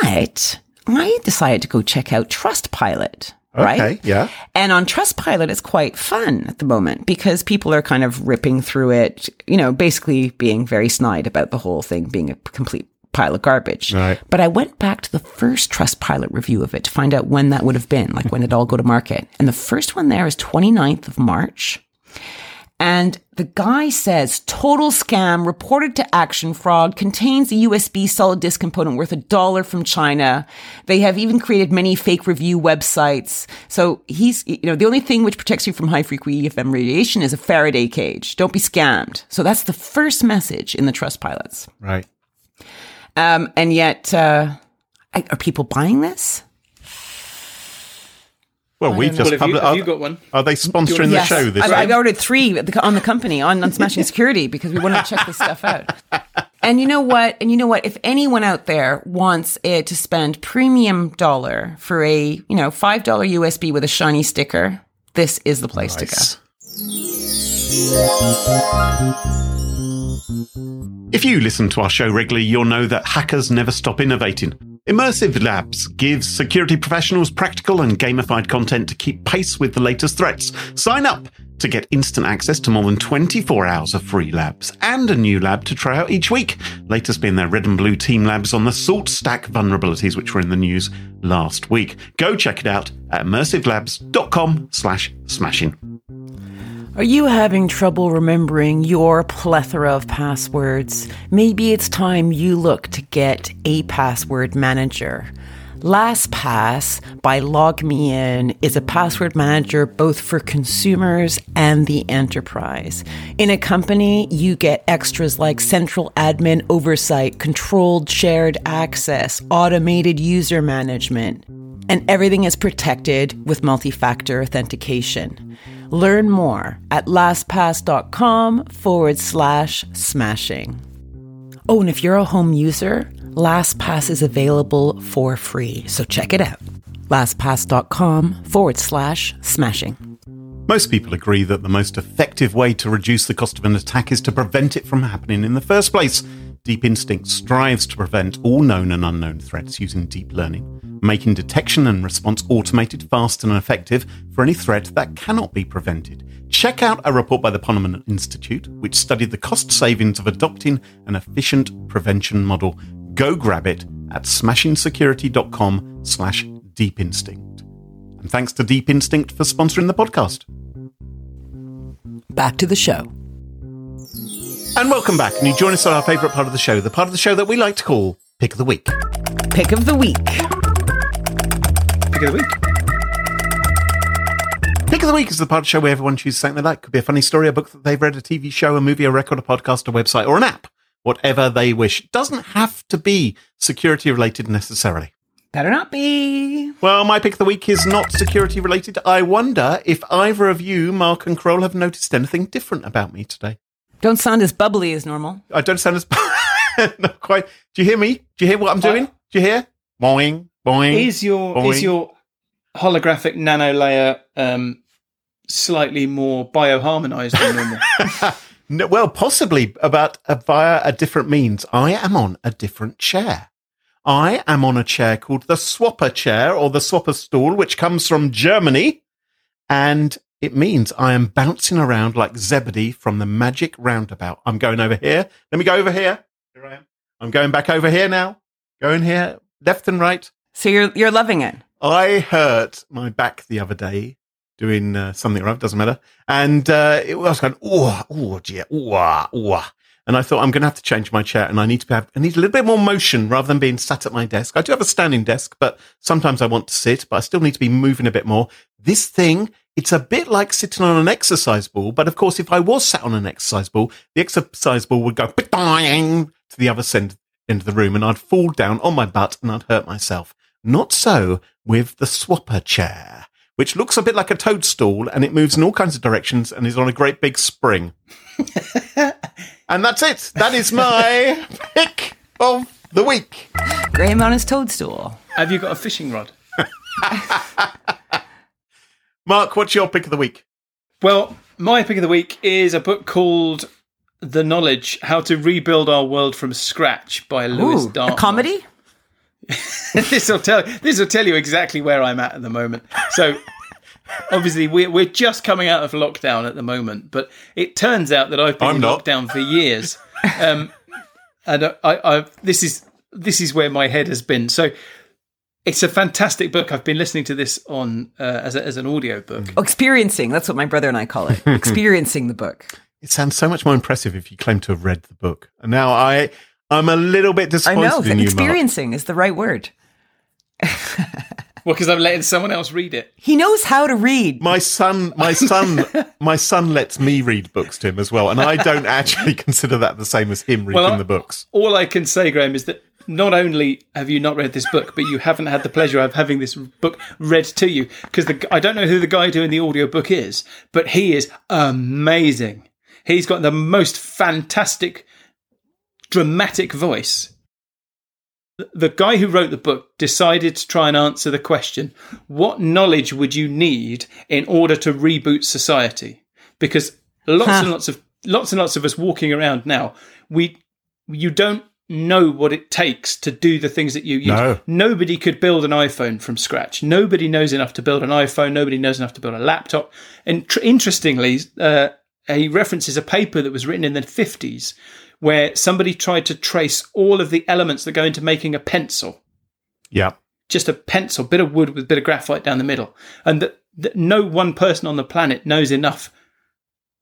But I decided to go check out Trustpilot. Right? Okay, yeah. And on Trustpilot, it's quite fun at the moment because people are kind of ripping through it, you know, basically being very snide about the whole thing being a complete pile of garbage. Right. But I went back to the first Trustpilot review of it to find out when that would have been, like when it all go to market. And the first one there is 29th of March. And the guy says total scam reported to action fraud contains a USB solid disk component worth a dollar from China. They have even created many fake review websites. So he's, you know, the only thing which protects you from high frequency EFM radiation is a Faraday cage. Don't be scammed. So that's the first message in the trust pilots. Right. Um, and yet, uh, are people buying this? Well, we've Well, just have you, have you got one? are they sponsoring the Yes. show this I, I week? ordered three on the company on, on Smashing Security because we wanted to check this stuff out. And you know what? And you know what? If anyone out there wants it to spend premium dollar for a you know five dollar USB with a shiny sticker, this is the place to go. If you listen to our show regularly, you'll know that hackers never stop innovating. Immersive Labs gives security professionals practical and gamified content to keep pace with the latest threats. Sign up to get instant access to more than 24 hours of free labs and a new lab to try out each week. Latest being their red and blue team labs on the SaltStack vulnerabilities, which were in the news last week. Go check it out at immersivelabs.com slash smashing. Are you having trouble remembering your plethora of passwords? Maybe it's time you look to get a password manager. LastPass by LogMeIn is a password manager both for consumers and the enterprise. In a company, you get extras like central admin oversight, controlled shared access, automated user management, and everything is protected with multi factor authentication. Learn more at lastpass.com forward slash smashing. Oh, and if you're a home user, LastPass is available for free. So check it out. LastPass.com forward slash smashing. Most people agree that the most effective way to reduce the cost of an attack is to prevent it from happening in the first place. Deep Instinct strives to prevent all known and unknown threats using deep learning, making detection and response automated, fast, and effective for any threat that cannot be prevented. Check out a report by the Ponemon Institute, which studied the cost savings of adopting an efficient prevention model. Go grab it at smashingsecurity.com slash deep instinct. And thanks to Deep Instinct for sponsoring the podcast. Back to the show. And welcome back. And you join us on our favourite part of the show, the part of the show that we like to call Pick of the Week. Pick of the week. Pick of the week. Pick of the Week is the part of the show where everyone chooses something they like. Could be a funny story, a book that they've read, a TV show, a movie, a record, a podcast, a website, or an app. Whatever they wish. It doesn't have to be security related necessarily. Better not be. Well, my pick of the week is not security related. I wonder if either of you, Mark and Carole, have noticed anything different about me today. Don't sound as bubbly as normal. I don't sound as not quite. Do you hear me? Do you hear what I'm doing? Do you hear? Boing, boing. Is your Boing. is your holographic nano layer um, slightly more bioharmonized than normal? No, well, possibly, but uh, via a different means. I am on a different chair. I am on a chair called the Swopper chair or the Swopper stool, which comes from Germany. And it means I am bouncing around like Zebedee from the magic roundabout. I'm going over here. Let me go over here. Here I am. I'm going back over here now. Going here, left and right. So you're you're loving it. I hurt my back the other day doing uh, something or other, doesn't matter. And uh, it was going, oh, oh, dear, oh, oh. ah." And I thought I'm going to have to change my chair, and I need to have, I need a little bit more motion rather than being sat at my desk. I do have a standing desk, but sometimes I want to sit, but I still need to be moving a bit more. This thing, it's a bit like sitting on an exercise ball, but of course, if I was sat on an exercise ball, the exercise ball would go to the other end, end of the room, and I'd fall down on my butt and I'd hurt myself. Not so with the swopper chair, which looks a bit like a toadstool and it moves in all kinds of directions and is on a great big spring. and that's it. That is my pick of the week. Graham on his toadstool. Have you got a fishing rod? Mark, what's your pick of the week? Well, my pick of the week is a book called The Knowledge: How to Rebuild Our World from Scratch by Lewis Ooh, a comedy? this will tell this will tell you exactly where I'm at at the moment. So obviously we're we're just coming out of lockdown at the moment, but it turns out that I've been I'm in not. lockdown for years, um, and I, I this is this is where my head has been. So it's a fantastic book. I've been listening to this on uh, as a, as an audio book. Oh, experiencing. That's what my brother and I call it. experiencing the book. It sounds so much more impressive if you claim to have read the book. And now I, I'm a little bit disappointed. I know. in you, Mark. Experiencing is the right word. Well, because I'm letting someone else read it. He knows how to read. My son, my son, my son lets me read books to him as well, and I don't actually consider that the same as him reading Well, I- the books. all I can say, Graham, is that not only have you not read this book, but you haven't had the pleasure of having this book read to you. Because I don't know who the guy doing the audiobook is, but he is amazing. He's got the most fantastic, dramatic voice. The guy who wrote the book decided to try and answer the question what knowledge would you need in order to reboot society? Because lots Huh. and lots of lots and lots of us walking around now, we you don't know what it takes to do the things that you use. No. Nobody could build an iPhone from scratch. Nobody knows enough to build an iPhone. Nobody knows enough to build a laptop. And tr- interestingly, uh, he references a paper that was written in the 50s where somebody tried to trace all of the elements that go into making a pencil Yeah. just a pencil, bit of wood with a bit of graphite down the middle, and that, that no one person on the planet knows enough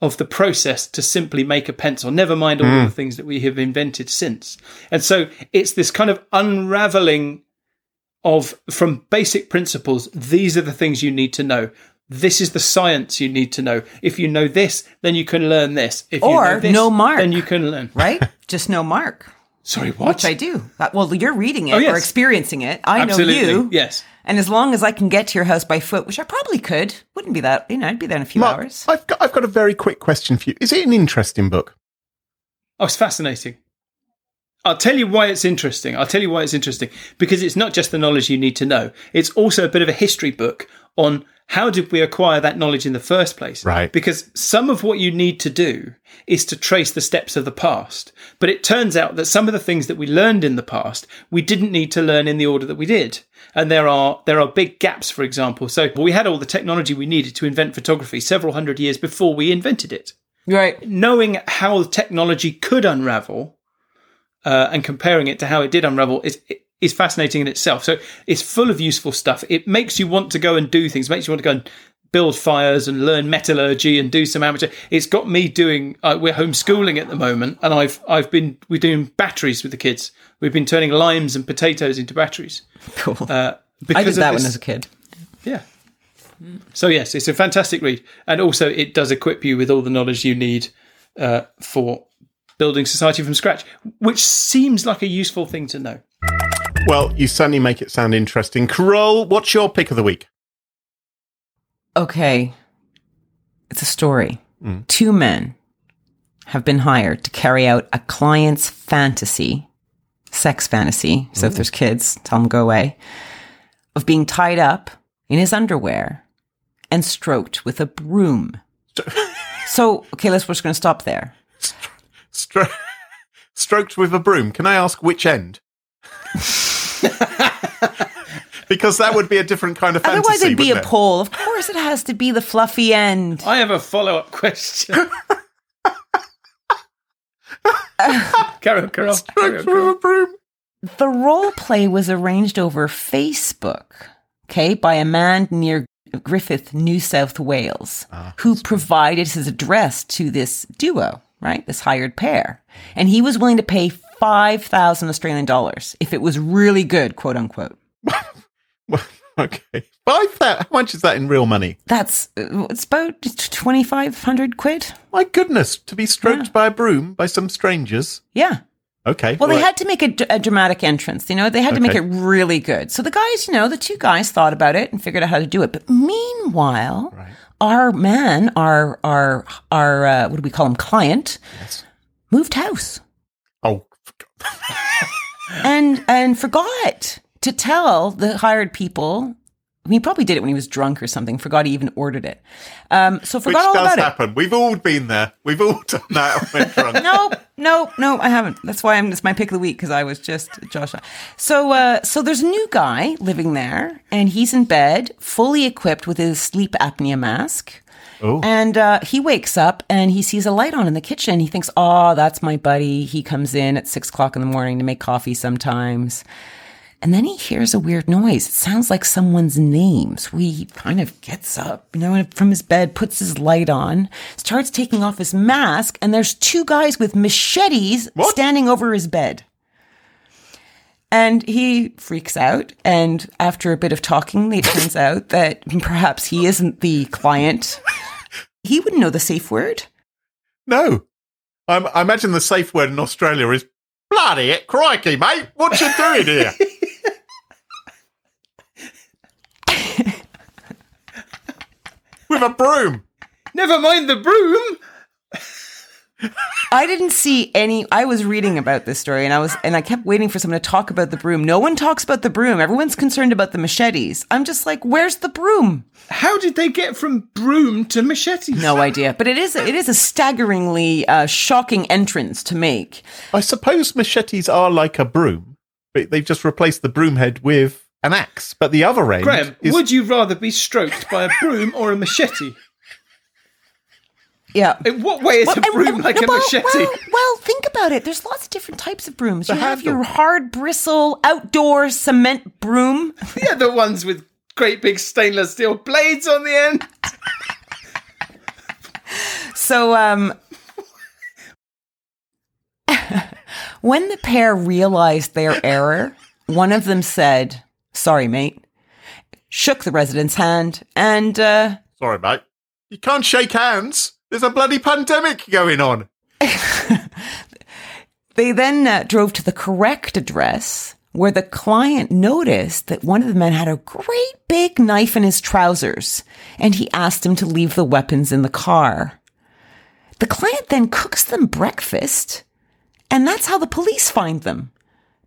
of the process to simply make a pencil. Never mind all of the things that we have invented since. And so it's this kind of unraveling of from basic principles. These are the things you need to know. This is the science you need to know. If you know this, then you can learn this. If you Or know this, know Mark. then you can learn. Right? Just no mark. Sorry, what? Which I do. Uh, Well, you're reading it Oh, yes. or experiencing it. I Absolutely. know you. Yes. And as long as I can get to your house by foot, which I probably could, wouldn't be that, you know, I'd be there in a few Mark, hours. I've got, I've got a very quick question for you. Is it an interesting book? Oh, it's fascinating. I'll tell you why it's interesting. I'll tell you why it's interesting because it's not just the knowledge you need to know. It's also a bit of a history book on how did we acquire that knowledge in the first place? Right. Because some of what you need to do is to trace the steps of the past. But it turns out that some of the things that we learned in the past, we didn't need to learn in the order that we did. And there are there are big gaps, for example. So we had all the technology we needed to invent photography several hundred years before we invented it. Right. Knowing how technology could unravel uh, and comparing it to how it did unravel is is fascinating in itself. So it's full of useful stuff. It makes you want to go and do things. It makes you want to go and build fires and learn metallurgy and do some amateur. It's got me doing. Uh, we're homeschooling at the moment, and I've I've been we're doing batteries with the kids. We've been turning limes and potatoes into batteries. Cool. Uh, I did that this- one as a kid. yeah. So yes, it's a fantastic read, and also it does equip you with all the knowledge you need uh, for building society from scratch, which seems like a useful thing to know. Well, you certainly make it sound interesting. Carole, what's your pick of the week? Okay. It's a story. Hmm. Two men have been hired to carry out a client's fantasy, sex fantasy. So if hmm. there's kids, tell them go away, of being tied up in his underwear and stroked with a broom. so, okay, let's, we're just going to stop there. Stro- stroked with a broom. Can I ask which end? because that would be a different kind of fantasy. Otherwise, it'd be a wouldn't it? pole. Of course, it has to be the fluffy end. I have a follow up question. Carole, Carole, Carole, Stroked with Carole. a broom. The role play was arranged over Facebook, okay, by a man near Griffith, New South Wales, ah, who provided his address to this duo, right? This hired pair. And he was willing to pay 5,000 Australian dollars if it was really good, quote unquote. Okay. Five thousand. How much is that in real money? That's, uh, it's about 2,500 quid. My goodness, to be stroked by a broom by some strangers. Yeah. Okay. Well, they right. had to make a, d- a dramatic entrance. You know, they had to make it really good. So the guys, you know, the two guys thought about it and figured out how to do it. But meanwhile, our man, our our our uh, what do we call him, client, moved house and and forgot to tell the hired people. He probably did it when he was drunk or something. Forgot he even ordered it. Um, so which forgot all does about it. We've all been there. We've all done that when drunk. no, no, no, I haven't. That's why I'm. It's my pick of the week because I was just Josh. So, uh, so there's a new guy living there, and he's in bed, fully equipped with his sleep apnea mask. Oh. And uh, he wakes up and he sees a light on in the kitchen. He thinks, "Oh, that's my buddy. He comes in at six o'clock in the morning to make coffee sometimes." And then he hears a weird noise. It sounds like someone's name. So he kind of gets up, you know, from his bed, puts his light on, starts taking off his mask, and there's two guys with machetes What? standing over his bed. And he freaks out. And after a bit of talking, it turns out that perhaps he isn't the client. He wouldn't know the safe word. No. I'm, I imagine the safe word in Australia is bloody it, crikey, mate. What you doing here? With a broom. Never mind the broom. I didn't see any. I was reading about this story, and I was, and I kept waiting for someone to talk about the broom. No one talks about the broom. Everyone's concerned about the machetes. I'm just like, where's the broom? How did they get from broom to machetes? No idea. But it is, it is a staggeringly uh, shocking entrance to make. I suppose machetes are like a broom, but they've just replaced the broom head with an axe. But the other end Graham, is would you rather be stroked by a broom or a machete? Yeah. In what way is a Well, broom well, like a well, machete? Well, well, think about it. There's lots of different types of brooms. The you have your hard bristle outdoor cement broom. yeah, the ones with great big stainless steel blades on the end. So, um, when the pair realized their error, one of them said, Sorry, mate, shook the resident's hand, and, uh, sorry, mate. You can't shake hands. There's a bloody pandemic going on. they then uh, drove to the correct address where the client noticed that one of the men had a great big knife in his trousers, and he asked him to leave the weapons in the car. The client then cooks them breakfast And that's how the police find them.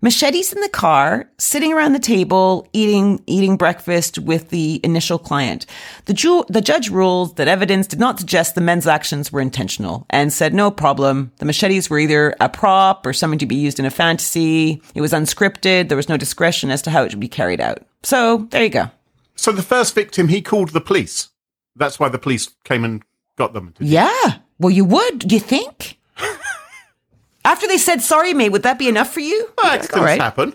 Machetes in the car, sitting around the table, eating eating breakfast with the initial client. The, ju- the judge ruled that evidence did not suggest the men's actions were intentional and said no problem. The machetes were either a prop or something to be used in a fantasy. It was unscripted. There was no discretion as to how it should be carried out. So there you go. So the first victim, he called the police. That's why the police came and got them. Yeah. Well, you would, you think? After they said sorry, mate, would that be enough for you? Well, accidents All right. happen.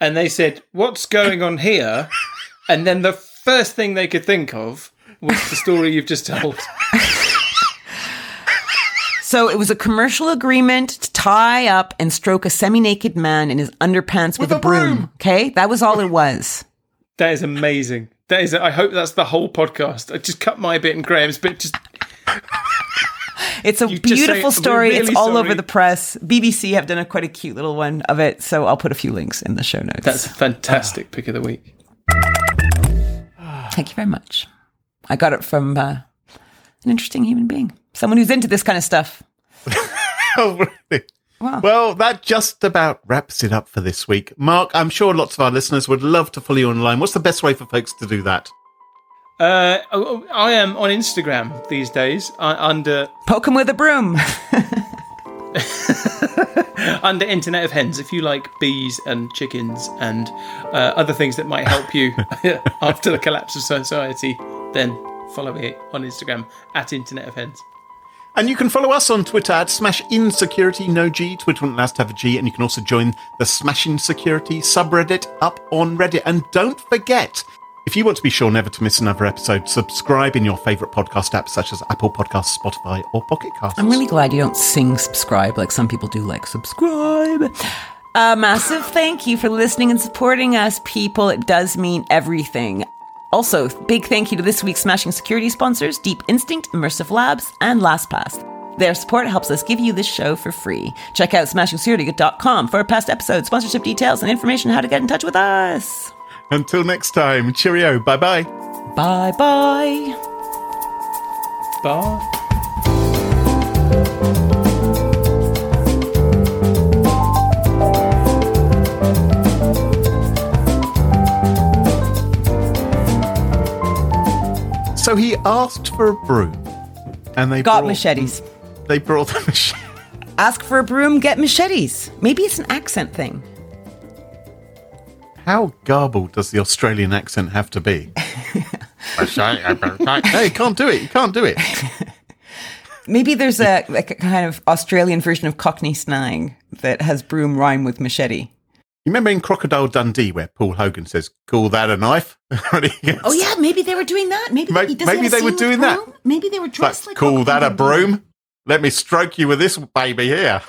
And they said, What's going on here? and then the first thing they could think of was the story you've just told. So it was a commercial agreement to tie up and stroke a semi-naked man in his underpants with, With a a broom. broom. Okay, that was all it was. That is amazing. That is. I hope that's the whole podcast. I just cut my bit and Graham's bit. Just It's a You just say, beautiful "We're story. it's all sorry." over the press. BBC have done a quite a cute little one of it, so I'll put a few links in the show notes. that's a fantastic pick of the week. Thank you very much. I got it from uh, an interesting human being, someone who's into this kind of stuff. Oh, really? Wow. Well, that just about wraps it up for this week. Mark, I'm sure lots of our listeners would love to follow you online. What's the best way for folks to do that? Uh, oh, oh, I am on Instagram these days uh, under Poke him with a broom. under Internet of Hens. If you like bees and chickens and uh, other things that might help you after the collapse of society, then follow me on Instagram at Internet of Hens. And you can follow us on Twitter at Smash Insecurity, no G. Twitter won't last to have a G. And you can also join the SmashinSecurity subreddit up on Reddit. And don't forget, if you want to be sure never to miss another episode, subscribe in your favourite podcast apps such as Apple Podcasts, Spotify, or Pocket Casts. I'm really glad you don't sing subscribe like some people do, like subscribe. A massive thank you for listening and supporting us, people. It does mean everything. Also, big thank you to this week's Smashing Security sponsors, Deep Instinct, Immersive Labs, and LastPass. Their support helps us give you this show for free. Check out smashingsecurity.com for past episodes, sponsorship details, and information on how to get in touch with us. Until next time, cheerio. Bye bye. Bye bye. Bye. So he asked for a broom. And they Got brought, machetes. They brought the machete. Ask for a broom, get machetes. Maybe it's an accent thing. How garbled does the Australian accent have to be? hey, you can't do it. You can't do it. Maybe there's a, like a kind of Australian version of Cockney slang that has broom rhyme with machete. You remember in Crocodile Dundee where Paul Hogan says, "Call that a knife"? Gets- Oh yeah, maybe they were doing that. Maybe May- he maybe they were scene with doing that. Maybe they were dressed like, call Cockney that a Dundee. broom? Let me stroke you with this baby here.